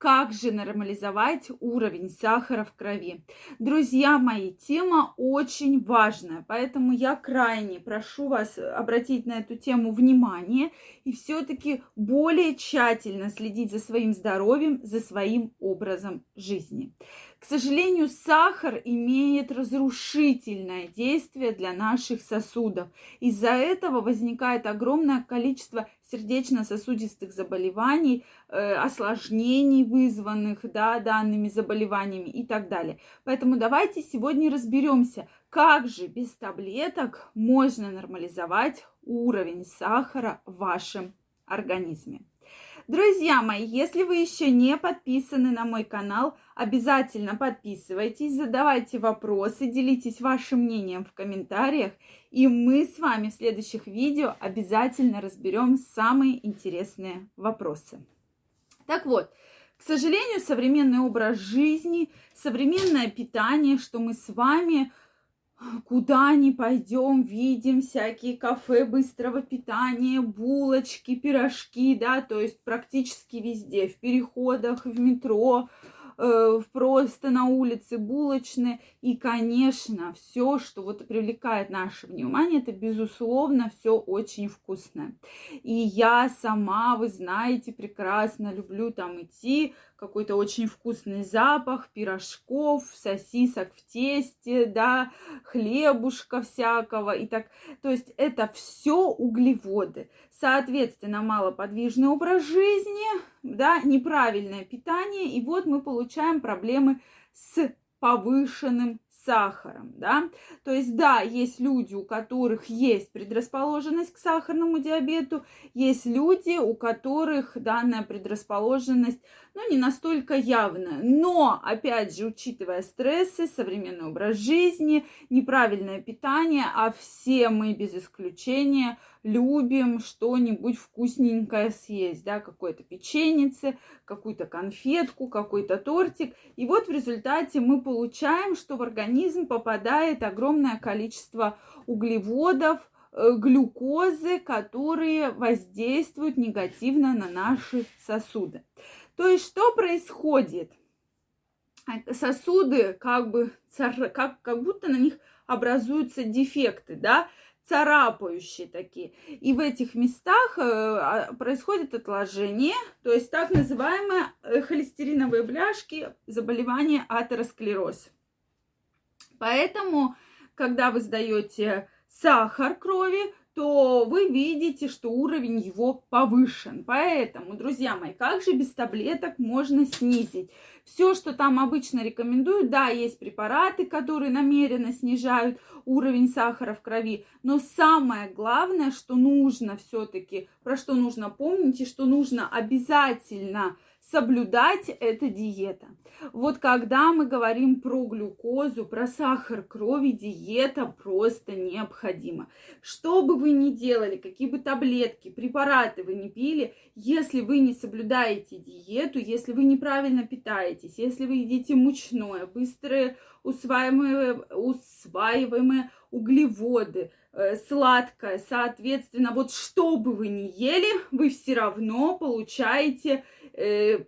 как же нормализовать уровень сахара в крови? Друзья мои, тема очень важная, поэтому я крайне прошу вас обратить на эту тему внимание и все-таки более тщательно следить за своим здоровьем, за своим образом жизни. К сожалению, сахар имеет разрушительное действие для наших сосудов. Из-за этого возникает огромное количество сердечно-сосудистых заболеваний, э, осложнений, вызванных да, данными заболеваниями и так далее. Поэтому давайте сегодня разберемся, как же без таблеток можно нормализовать уровень сахара в вашем организме. Друзья мои, если вы еще не подписаны на мой канал, обязательно подписывайтесь, задавайте вопросы, делитесь вашим мнением в комментариях, и мы с вами в следующих видео обязательно разберем самые интересные вопросы. Так вот, к сожалению, современный образ жизни, современное питание, что мы с вами куда ни пойдем, видим всякие кафе быстрого питания, булочки, пирожки, да, то есть практически везде, в переходах, в метро, э, просто на улице булочные. И, конечно, все, что вот привлекает наше внимание, это, безусловно, все очень вкусное. И я сама, вы знаете, прекрасно люблю там идти, какой-то очень вкусный запах пирожков, сосисок в тесте, да, хлебушка всякого и так. То есть это все углеводы. Соответственно, малоподвижный образ жизни, да, неправильное питание, и вот мы получаем проблемы с повышенным сахаром, да. То есть, да, есть люди, у которых есть предрасположенность к сахарному диабету, есть люди, у которых данная предрасположенность, ну, не настолько явная. Но, опять же, учитывая стрессы, современный образ жизни, неправильное питание, а все мы без исключения любим что-нибудь вкусненькое съесть, да, какое-то печенице, какую-то конфетку, какой-то тортик. И вот в результате мы получаем, что в организм попадает огромное количество углеводов, э, глюкозы, которые воздействуют негативно на наши сосуды. То есть что происходит? Сосуды как бы, как, как будто на них образуются дефекты, да, царапающие такие. И в этих местах э, а, происходит отложение, то есть так называемые э, холестериновые бляшки, заболевание атеросклероз. Поэтому, когда вы сдаете сахар крови, то вы видите, что уровень его повышен. Поэтому, друзья мои, как же без таблеток можно снизить? Все, что там обычно рекомендуют, да, есть препараты, которые намеренно снижают уровень сахара в крови, но самое главное, что нужно все-таки, про что нужно помнить и что нужно обязательно – соблюдать эта диета. Вот когда мы говорим про глюкозу, про сахар крови, диета просто необходима. Что бы вы ни делали, какие бы таблетки, препараты вы не пили, если вы не соблюдаете диету, если вы неправильно питаетесь, если вы едите мучное, быстрые усваиваемые, усваиваемые углеводы, э, сладкое, соответственно, вот что бы вы ни ели, вы все равно получаете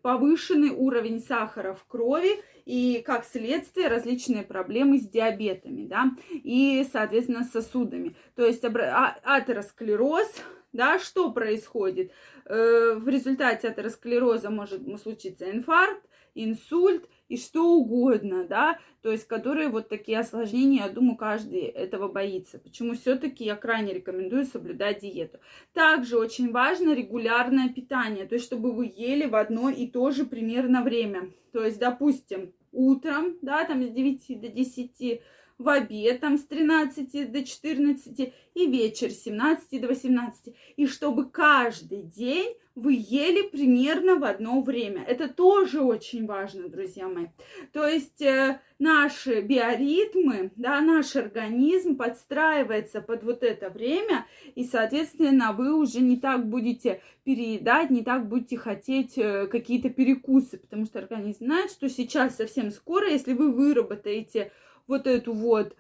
повышенный уровень сахара в крови и, как следствие, различные проблемы с диабетами, да, и, соответственно, сосудами. То есть а, атеросклероз, да, что происходит? Э, в результате атеросклероза может случиться инфаркт, инсульт и что угодно, да, то есть которые вот такие осложнения, я думаю, каждый этого боится. Почему все-таки я крайне рекомендую соблюдать диету. Также очень важно регулярное питание, то есть чтобы вы ели в одно и то же примерно время. То есть, допустим, утром, да, там с 9 до 10 в обед там с 13 до 14 и вечер с 17 до 18. И чтобы каждый день вы ели примерно в одно время. Это тоже очень важно, друзья мои. То есть э, наши биоритмы, да, наш организм подстраивается под вот это время, и, соответственно, вы уже не так будете переедать, не так будете хотеть э, какие-то перекусы, потому что организм знает, что сейчас совсем скоро, если вы выработаете вот эту вот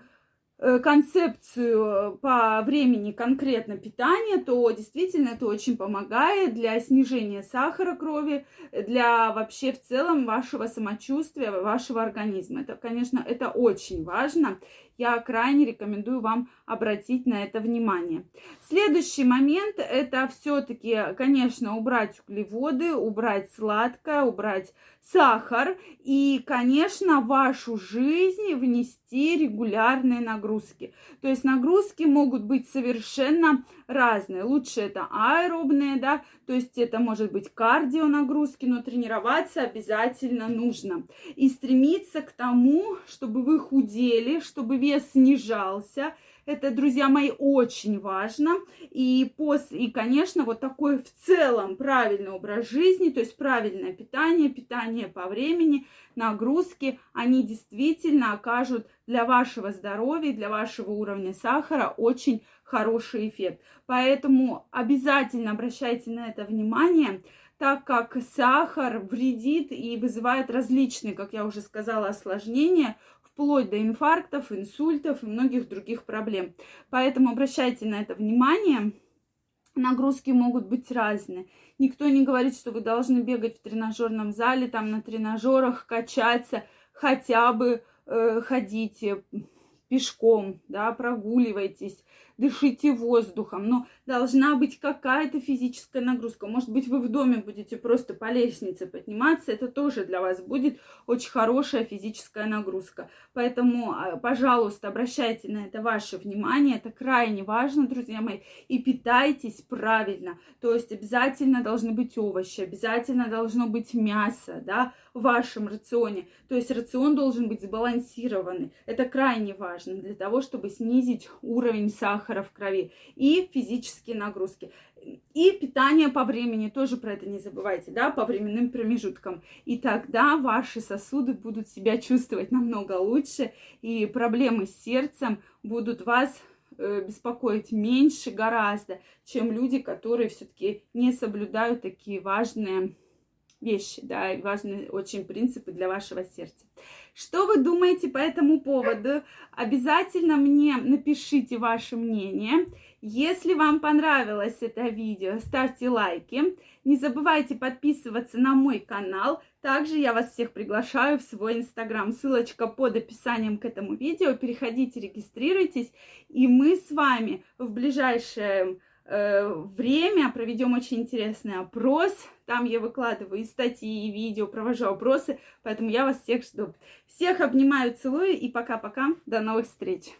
концепцию э, по времени конкретно питания, то действительно это очень помогает для снижения сахара крови, для вообще в целом вашего самочувствия, вашего организма. Это, конечно, это очень важно я крайне рекомендую вам обратить на это внимание. Следующий момент это все-таки, конечно, убрать углеводы, убрать сладкое, убрать сахар и, конечно, в вашу жизнь внести регулярные нагрузки. То есть нагрузки могут быть совершенно разные. Лучше это аэробные, да, то есть это может быть кардио нагрузки, но тренироваться обязательно нужно. И стремиться к тому, чтобы вы худели, чтобы вес снижался. Это, друзья мои, очень важно. И, после, и, конечно, вот такой в целом правильный образ жизни, то есть правильное питание, питание по времени, нагрузки, они действительно окажут для вашего здоровья, для вашего уровня сахара очень хороший эффект. Поэтому обязательно обращайте на это внимание так как сахар вредит и вызывает различные, как я уже сказала, осложнения вплоть до инфарктов, инсультов и многих других проблем. Поэтому обращайте на это внимание. Нагрузки могут быть разные. Никто не говорит, что вы должны бегать в тренажерном зале, там на тренажерах, качаться, хотя бы э, ходите пешком, да, прогуливайтесь, дышите воздухом, но должна быть какая-то физическая нагрузка. Может быть, вы в доме будете просто по лестнице подниматься, это тоже для вас будет очень хорошая физическая нагрузка. Поэтому, а, пожалуйста, обращайте на это ваше внимание, это крайне важно, друзья мои, и питайтесь правильно. То есть обязательно должны быть овощи, обязательно должно быть мясо, да, в вашем рационе. То есть рацион должен быть сбалансированный. Это крайне важно для того, чтобы снизить уровень сахара в крови и физические нагрузки. И питание по времени, тоже про это не забывайте, да, по временным промежуткам. И тогда ваши сосуды будут себя чувствовать намного лучше, и проблемы с сердцем будут вас э, беспокоить меньше гораздо, чем люди, которые все-таки не соблюдают такие важные вещи, да, и важные очень принципы для вашего сердца. Что вы думаете по этому поводу? Обязательно мне напишите ваше мнение. Если вам понравилось это видео, ставьте лайки. Не забывайте подписываться на мой канал. Также я вас всех приглашаю в свой инстаграм. Ссылочка под описанием к этому видео. Переходите, регистрируйтесь. И мы с вами в ближайшее э, время проведем очень интересный опрос. Там я выкладываю и статьи, и видео, провожу опросы. Поэтому я вас всех жду. Всех обнимаю, целую и пока-пока. До новых встреч.